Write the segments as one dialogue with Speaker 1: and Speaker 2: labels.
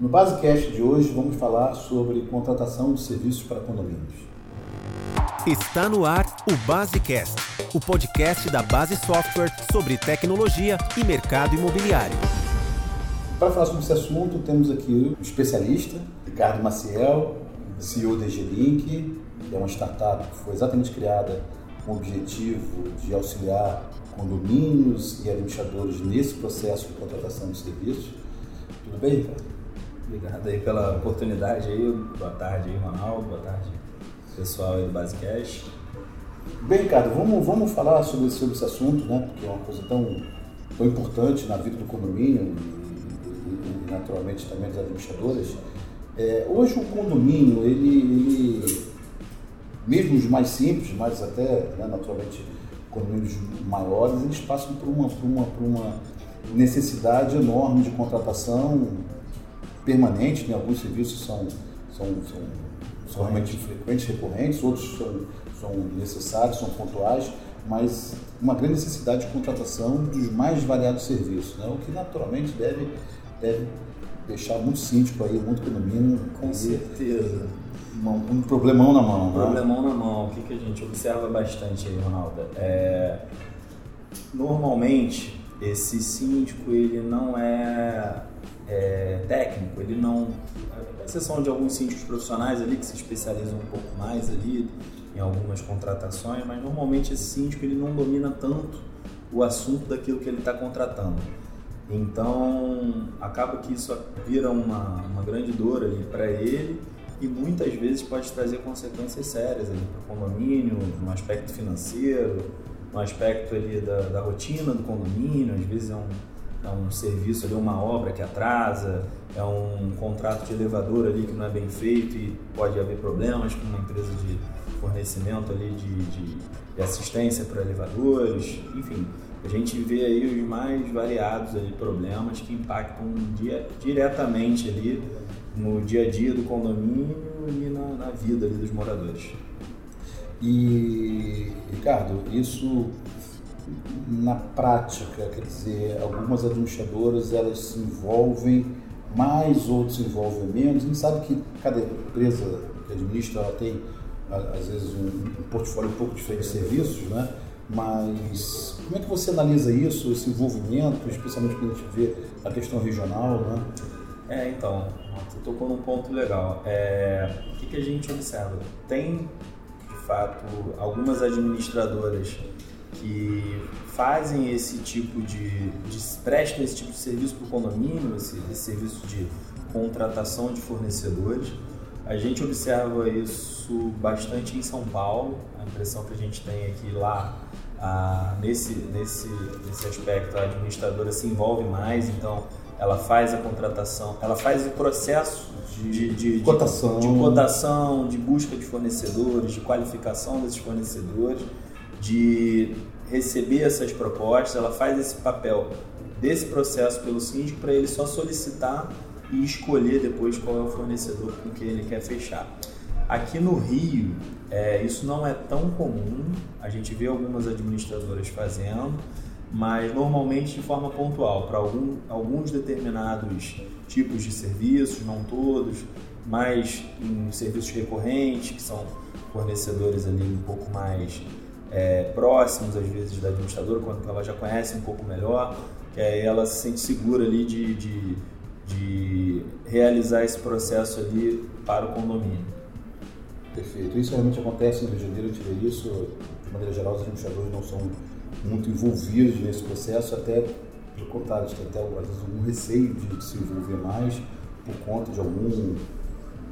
Speaker 1: No Basecast de hoje vamos falar sobre contratação de serviços para condomínios.
Speaker 2: Está no ar o Basecast, o podcast da Base Software sobre tecnologia e mercado imobiliário.
Speaker 1: Para falar sobre esse assunto, temos aqui um especialista, Ricardo Maciel, CEO da G-Link, que é uma startup que foi exatamente criada com o objetivo de auxiliar condomínios e administradores nesse processo de contratação de serviços. Tudo bem, Ricardo?
Speaker 3: Obrigado aí pela oportunidade aí. Boa tarde aí, Ronaldo. Boa tarde, pessoal aí do Basecast.
Speaker 1: Bem, Ricardo, vamos, vamos falar sobre, sobre esse assunto, né? Porque é uma coisa tão, tão importante na vida do condomínio e, e, naturalmente também das administradoras. É, hoje o condomínio, ele, ele, mesmo os mais simples, mas até né, naturalmente condomínios maiores, eles passam por uma, por uma, por uma necessidade enorme de contratação permanente, né? alguns serviços são, são, são, são realmente frequentes, recorrentes, outros são, são necessários, são pontuais, mas uma grande necessidade de contratação dos mais variados serviços, né? o que naturalmente deve, deve deixar muito síndico aí, muito condomínio.
Speaker 3: Com certeza.
Speaker 1: Um, um problemão na mão.
Speaker 3: Um né? problemão na mão. O que, que a gente observa bastante aí, Ronaldo? É, normalmente, esse síndico ele não é é, técnico, ele não, a exceção de alguns síndicos profissionais ali que se especializam um pouco mais ali em algumas contratações, mas normalmente esse síndico ele não domina tanto o assunto daquilo que ele está contratando. Então acaba que isso vira uma, uma grande dor ali para ele e muitas vezes pode trazer consequências sérias ali para o condomínio, no aspecto financeiro, no aspecto ali da, da rotina do condomínio, às vezes é um é um serviço ali, uma obra que atrasa, é um contrato de elevador ali que não é bem feito e pode haver problemas com uma empresa de fornecimento ali de, de, de assistência para elevadores, enfim, a gente vê aí os mais variados ali problemas que impactam dia, diretamente ali no dia a dia do condomínio e na, na vida ali dos moradores.
Speaker 1: E Ricardo, isso na prática, quer dizer, algumas administradoras elas se envolvem mais, outros se envolvem menos. A gente sabe que cada empresa que administra ela tem às vezes um, portfólio um pouco diferente de serviços, né? Mas como é que você analisa isso, esse envolvimento, especialmente quando a gente vê a questão regional, né?
Speaker 3: É, então, você tocou num ponto legal. É, o que, que a gente observa? Tem, de fato, algumas administradoras que fazem esse tipo de, de prestam esse tipo de serviço para o condomínio, esse, esse, serviço de contratação de fornecedores. A gente observa isso bastante em São Paulo, a impressão que a gente tem aqui lá, ah, nesse, nesse, nesse aspecto, a administradora se envolve mais, então ela faz a contratação, ela faz o processo de, de, de,
Speaker 1: cotação.
Speaker 3: de, de cotação, de busca de fornecedores, de qualificação desses fornecedores de receber essas propostas, ela faz esse papel desse processo pelo síndico para ele só solicitar e escolher depois qual é o fornecedor com quem ele quer fechar. Aqui no Rio, é, isso não é tão comum, a gente vê algumas administradoras fazendo, mas normalmente de forma pontual, para algum, alguns determinados tipos de serviços, não todos, mas em serviços recorrentes, que são fornecedores ali um pouco mais é, próximos, às vezes, da administradora, quando ela já conhece um pouco melhor, que aí ela se sente segura ali de, de, de realizar esse processo ali para o condomínio.
Speaker 1: Perfeito. Isso realmente acontece no Rio de Janeiro, eu tive isso. De maneira geral, os administradores não são muito envolvidos nesse processo, até pelo contrário, tem até às vezes algum receio de se envolver mais por conta de algum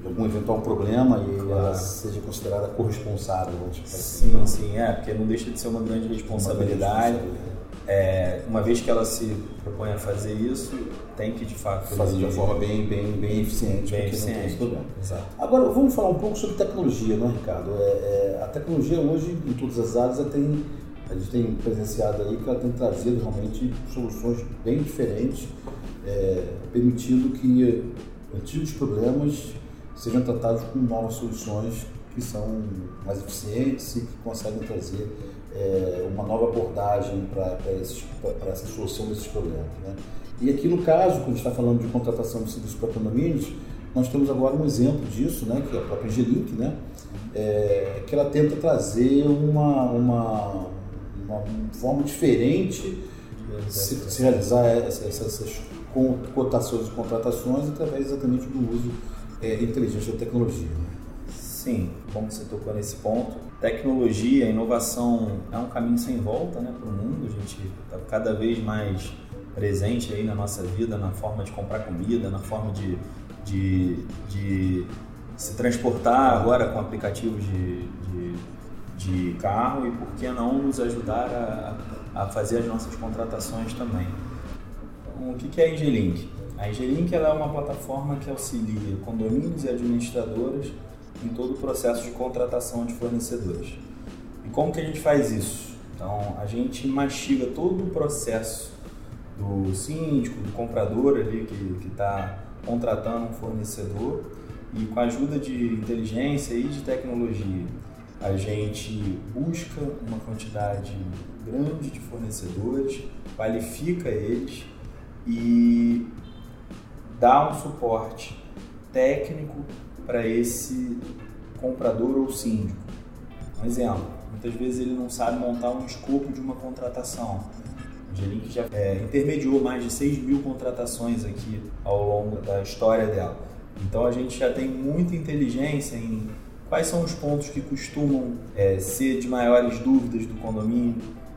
Speaker 1: de algum eventual problema e claro. ela seja considerada corresponsável.
Speaker 3: Sim, assim. sim, é, porque não deixa de ser uma grande responsabilidade. Uma, é, uma vez que ela se propõe a fazer isso, tem que de fato
Speaker 1: fazer de uma forma bem, bem, bem eficiente,
Speaker 3: bem eficiente. não tem esse problema.
Speaker 1: Exato. Agora vamos falar um pouco sobre tecnologia, não é, Ricardo? É, é, a tecnologia hoje em todas as áreas tem a gente tem presenciado aí que ela tem trazido realmente soluções bem diferentes, é, permitindo que antigos problemas sejam tratados com novas soluções que são mais eficientes e que conseguem trazer é, uma nova abordagem para essa solução desses problemas. Né? E aqui no caso, quando a gente está falando de contratação de serviços para condomínios, nós temos agora um exemplo disso, né, que é a própria Angelink, né, é, que ela tenta trazer uma, uma, uma forma diferente de se, se realizar essas, essas cotações e contratações através exatamente do uso é, inteligente da tecnologia. Né?
Speaker 3: Sim, que você tocou nesse ponto. Tecnologia, inovação é um caminho sem volta né, para o mundo. A gente está cada vez mais presente aí na nossa vida, na forma de comprar comida, na forma de, de, de se transportar agora com aplicativos de, de, de, carro e por que não nos ajudar a, a fazer as nossas contratações também. Então, o que é Engelink? A Engelink é uma plataforma que auxilia condomínios e administradoras em todo o processo de contratação de fornecedores. E como que a gente faz isso? Então, a gente mastiga todo o processo do síndico, do comprador ali que está contratando um fornecedor e com a ajuda de inteligência e de tecnologia a gente busca uma quantidade grande de fornecedores, qualifica eles e dá um suporte técnico para esse comprador ou síndico. Um exemplo, muitas vezes ele não sabe montar um escopo de uma contratação Angelink já é, intermediou mais de 6 mil contratações aqui ao longo da história dela. Então a gente já tem muita inteligência em quais são os pontos que costumam é, ser de maiores dúvidas do condomínio,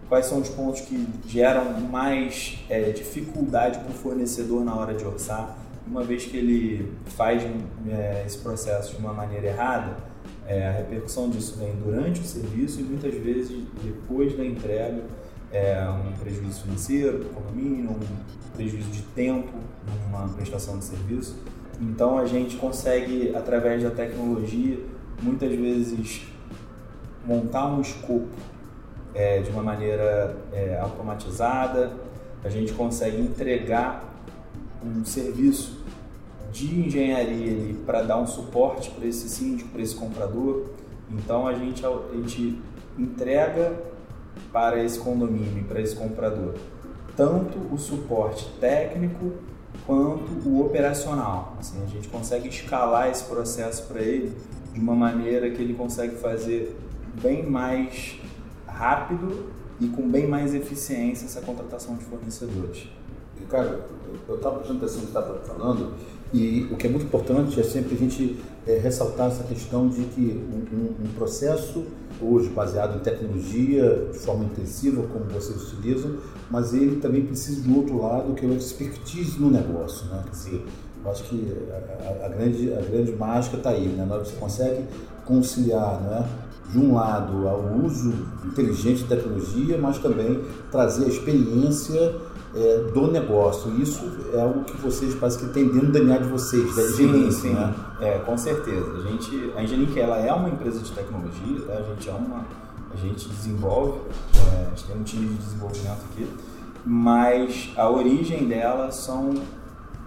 Speaker 3: quais são os pontos que geram mais é, dificuldade para o fornecedor na hora de orçar. Uma vez que ele faz é, esse processo de uma maneira errada, é, a repercussão disso vem durante o serviço e muitas vezes depois da entrega é, um prejuízo financeiro condomínio, um prejuízo de tempo numa prestação de serviço. Então a gente consegue, através da tecnologia, muitas vezes montar um escopo é, de uma maneira é, automatizada, a gente consegue entregar um serviço de engenharia para dar um suporte para esse síndico, para esse comprador. Então a gente, a gente entrega para esse condomínio, para esse comprador, tanto o suporte técnico quanto o operacional. Assim, a gente consegue escalar esse processo para ele de uma maneira que ele consegue fazer bem mais rápido e com bem mais eficiência essa contratação de fornecedores.
Speaker 1: Ricardo, eu estava prestando atenção no que estava falando e o que é muito importante é sempre a gente é, ressaltar essa questão de que um, um, um, processo hoje baseado em tecnologia, de forma intensiva, como vocês utilizam, mas ele também precisa de um outro lado, que é o expertise no negócio. Né? Quer dizer, eu acho que a, a, grande, a grande mágica está aí, né? você consegue conciliar né? de um lado o uso inteligente de tecnologia, mas também trazer a experiência é, do negócio. Isso é algo que vocês parece que tem dentro do DNA de vocês, da
Speaker 3: sim, sim. né? É, com certeza. A gente, a Ingenic, ela é uma empresa de tecnologia, tá? A gente é uma, a gente desenvolve, é, a gente tem um time de desenvolvimento aqui, mas a origem dela são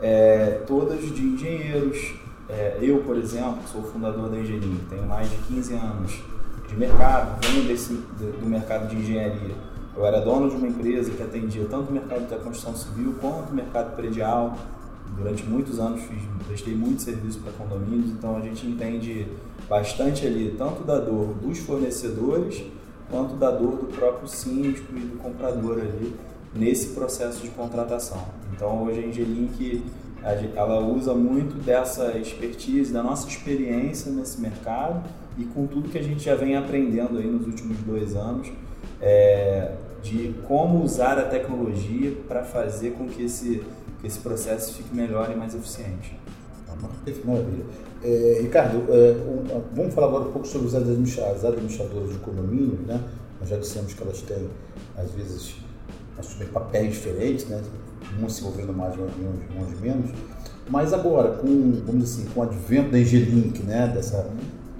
Speaker 3: é, todas de engenheiros. É, eu, por exemplo, sou fundador da Ingenic, tenho mais de 15 anos de mercado, venho desse, do mercado de engenharia eu era dono de uma empresa que atendia tanto o mercado da construção civil quanto o mercado predial. Durante muitos anos fiz, prestei muito serviço para condomínios, então a gente entende bastante ali tanto da dor dos fornecedores quanto da dor do próprio síndico e do comprador ali nesse processo de contratação. Então hoje a Angelink ela usa muito dessa expertise, da nossa experiência nesse mercado e com tudo que a gente já vem aprendendo aí nos últimos dois anos é, de como usar a tecnologia para fazer com que esse, que esse processo fique melhor e mais eficiente.
Speaker 1: Maravilha. É, Ricardo, é, um, vamos falar agora um pouco sobre as administradoras de condomínio, né? Nós já dissemos que elas têm, às vezes, assumir papéis diferentes, né? Umas se envolvendo mais, umas menos. Mas agora, com, vamos dizer assim, com o advento da Engelink, né? Dessa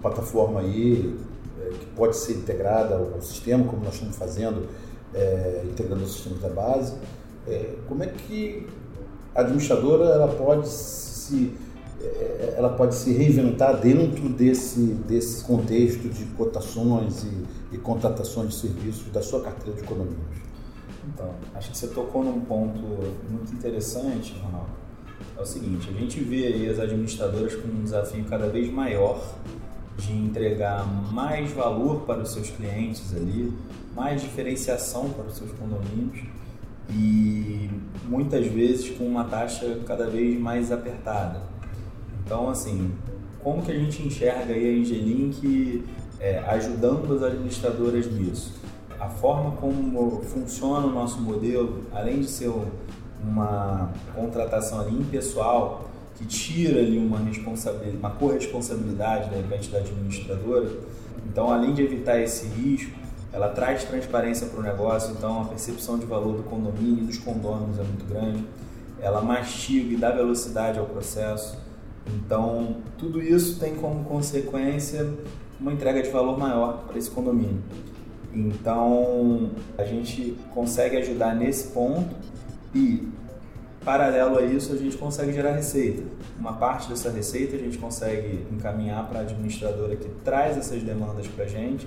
Speaker 1: plataforma aí, é, que pode ser integrada ao sistema, como nós estamos fazendo, é, integrando os sistemas da base. É, como é que a administradora ela pode se é, ela pode se reinventar dentro desse, desse contexto de cotações e, e contratações de serviços da sua carteira de economia?
Speaker 3: Então, acho que você tocou num ponto muito interessante, Ronaldo. É o seguinte, a gente vê aí as administradoras com um desafio cada vez maior de entregar mais valor para os seus clientes ali, mais diferenciação para os seus condomínios e muitas vezes com uma taxa cada vez mais apertada. Então, assim, como que a gente enxerga aí a Engelink é, ajudando as administradoras nisso? A forma como funciona o nosso modelo, além de ser uma contratação ali impessoal, que tira ali uma responsabilidade, uma corresponsabilidade de repente da administradora. Então, além de evitar esse risco, ela traz transparência para o negócio, então a percepção de valor do condomínio dos condôminos é muito grande. Ela mastiga e dá velocidade ao processo. Então, tudo isso tem como consequência uma entrega de valor maior para esse condomínio. Então, a gente consegue ajudar nesse ponto e Paralelo a isso, a gente consegue gerar receita. Uma parte dessa receita a gente consegue encaminhar para a administradora que traz essas demandas para a gente.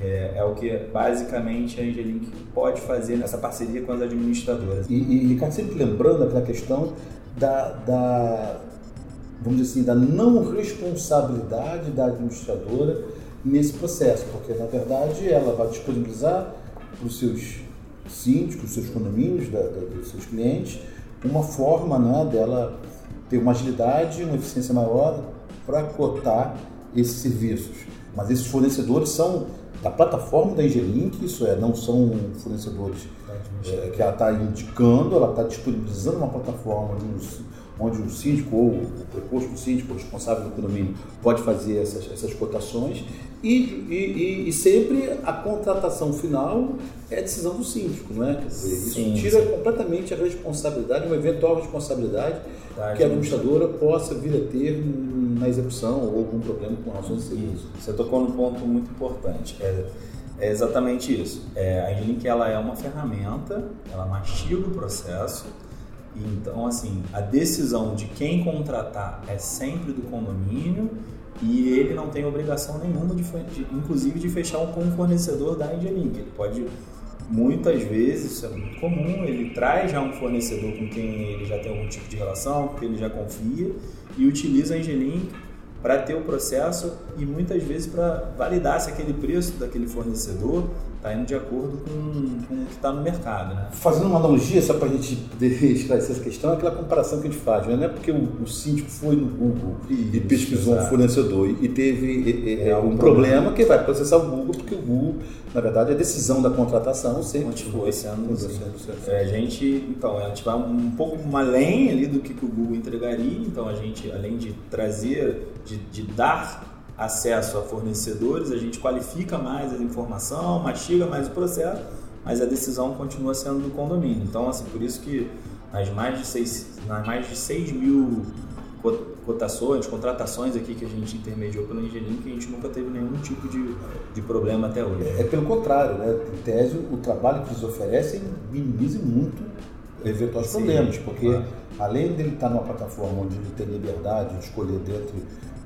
Speaker 3: É, é, o que basicamente a Angelink pode fazer nessa parceria com as administradoras.
Speaker 1: E, e Ricardo, sempre lembrando aquela questão da, da, vamos dizer assim, da não responsabilidade da administradora nesse processo, porque na verdade ela vai disponibilizar para os seus síndicos, os seus condomínios, da, da, dos seus clientes, uma forma né, dela ter uma agilidade, uma eficiência maior para cotar esses serviços. Mas esses fornecedores são da plataforma da Engelink, isso é, não são fornecedores é, que ela está indicando, ela está disponibilizando uma plataforma onde o síndico ou o preposto do síndico, o responsável do condomínio, pode fazer essas, essas cotações e, e, e, sempre a contratação final é a decisão do síndico, não é? Dizer, isso sim, tira sim. completamente a responsabilidade, uma eventual responsabilidade que a administradora possa vir a ter na execução ou algum problema com relação ao serviço.
Speaker 3: Você tocou num ponto muito importante. É, é exatamente isso. É, a Enlink ela é uma ferramenta, ela mastiga o processo. Então, assim, a decisão de quem contratar é sempre do condomínio e ele não tem obrigação nenhuma, de, de inclusive, de fechar um, com um fornecedor da Engelink. Ele pode, muitas vezes, isso é muito comum, ele traz já um fornecedor com quem ele já tem algum tipo de relação, porque ele já confia, e utiliza a Engelink para ter o processo e muitas vezes para validar se aquele preço daquele fornecedor está indo de acordo com, com o que está no mercado. Né?
Speaker 1: Fazendo uma analogia, só para a gente poder esclarecer essa questão, é aquela comparação que a gente faz. Né? Não é porque o, o síndico foi no Google e pesquisou um fornecedor e teve e, e, é, um problema, problema que vai processar o Google, porque o Google, na verdade, a decisão da contratação sempre
Speaker 3: continua sendo. É, a gente, então, a gente vai um pouco além ali do que, que o Google entregaria, então a gente, além de trazer, de, de dar acesso a fornecedores, a gente qualifica mais a informação, mastiga mais o processo, mas a decisão continua sendo do condomínio. Então, assim, por isso que nas mais de 6, nas mais de 6 mil cotações, contratações aqui que a gente intermediou pelo engenheiro, que a gente nunca teve nenhum tipo de, de problema até hoje.
Speaker 1: É, é pelo contrário, né? Em tese, o trabalho que eles oferecem minimiza muito eventuais Sim, problemas, porque claro. além dele estar numa plataforma onde ele tem liberdade de escolher dentro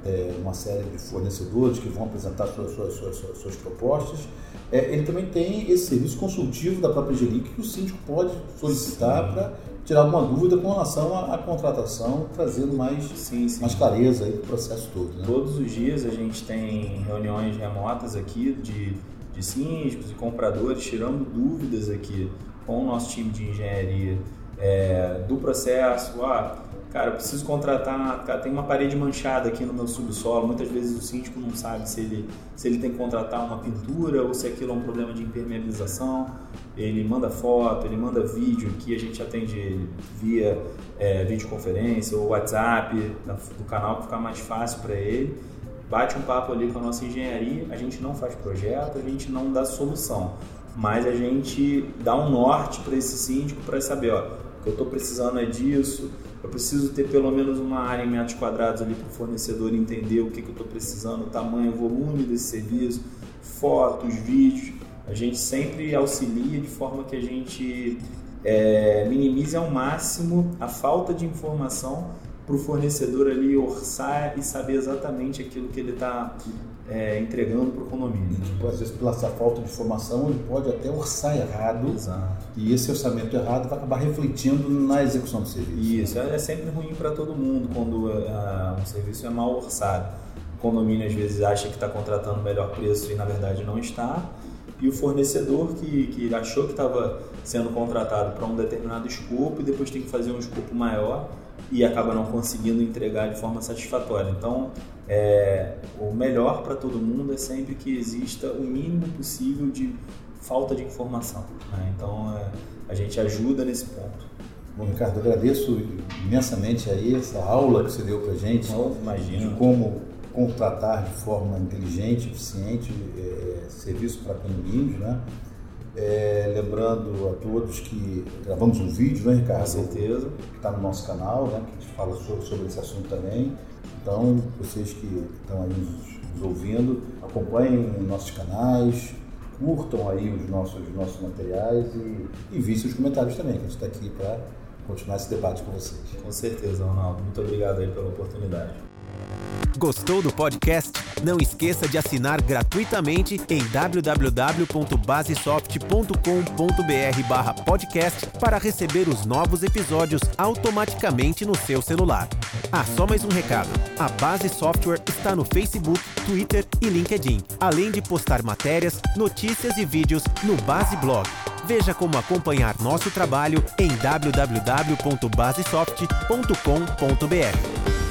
Speaker 1: é, uma série de fornecedores que vão apresentar suas, suas, suas, suas propostas. É, ele também tem esse serviço consultivo da própria Gelic que o síndico pode solicitar para tirar alguma dúvida com relação à, à contratação, trazendo mais, sim, sim. mais clareza aí do processo todo. Né?
Speaker 3: Todos os dias a gente tem reuniões remotas aqui de, de síndicos e compradores tirando dúvidas aqui com o nosso time de engenharia é, do processo. Ah, cara, eu preciso contratar, cara, tem uma parede manchada aqui no meu subsolo, muitas vezes o síndico não sabe se ele, se ele tem que contratar uma pintura ou se aquilo é um problema de impermeabilização, ele manda foto, ele manda vídeo que a gente atende via é, videoconferência ou WhatsApp do canal que fica mais fácil para ele, bate um papo ali com a nossa engenharia, a gente não faz projeto, a gente não dá solução, mas a gente dá um norte para esse síndico para saber, ó, o que eu estou precisando é disso, eu preciso ter pelo menos uma área em metros quadrados ali para o fornecedor entender o que, que eu estou precisando, o tamanho, o volume desse serviço, fotos, vídeos. A gente sempre auxilia de forma que a gente é, minimize ao máximo a falta de informação para o fornecedor ali orçar e saber exatamente aquilo que ele está é, entregando para o condomínio.
Speaker 1: Tipo, às vezes, pela essa falta de informação, ele pode até orçar errado.
Speaker 3: Exato.
Speaker 1: E esse orçamento errado vai acabar refletindo na execução do serviço.
Speaker 3: Isso, é sempre ruim para todo mundo quando uh, um serviço é mal orçado. O condomínio às vezes acha que está contratando o melhor preço e na verdade não está. E o fornecedor que, que achou que estava sendo contratado para um determinado escopo e depois tem que fazer um escopo maior e acaba não conseguindo entregar de forma satisfatória. Então, é, o melhor para todo mundo é sempre que exista o mínimo possível de falta de informação. Né? Então, é, a gente ajuda nesse ponto.
Speaker 1: Bom, Ricardo, agradeço imensamente aí essa aula que você deu para gente de como contratar de forma inteligente, eficiente é, serviço para condomínios, né? É, lembrando a todos que gravamos um vídeo, né, Ricardo? Com
Speaker 3: certeza.
Speaker 1: Que está no nosso canal, né? Que a gente fala sobre, sobre esse assunto também. Então, vocês que estão aí nos, nos ouvindo, acompanhem nossos canais, curtam aí os nossos, os nossos materiais e enviem seus comentários também, que a gente está aqui para continuar esse debate com vocês.
Speaker 3: Com certeza, Ronaldo. Muito obrigado aí pela oportunidade.
Speaker 2: Gostou do podcast? Não esqueça de assinar gratuitamente em www.basesoft.com.br/podcast para receber os novos episódios automaticamente no seu celular. Ah, só mais um recado. A Base Software está no Facebook, Twitter e LinkedIn, além de postar matérias, notícias e vídeos no Base Blog. Veja como acompanhar nosso trabalho em www.basesoft.com.br.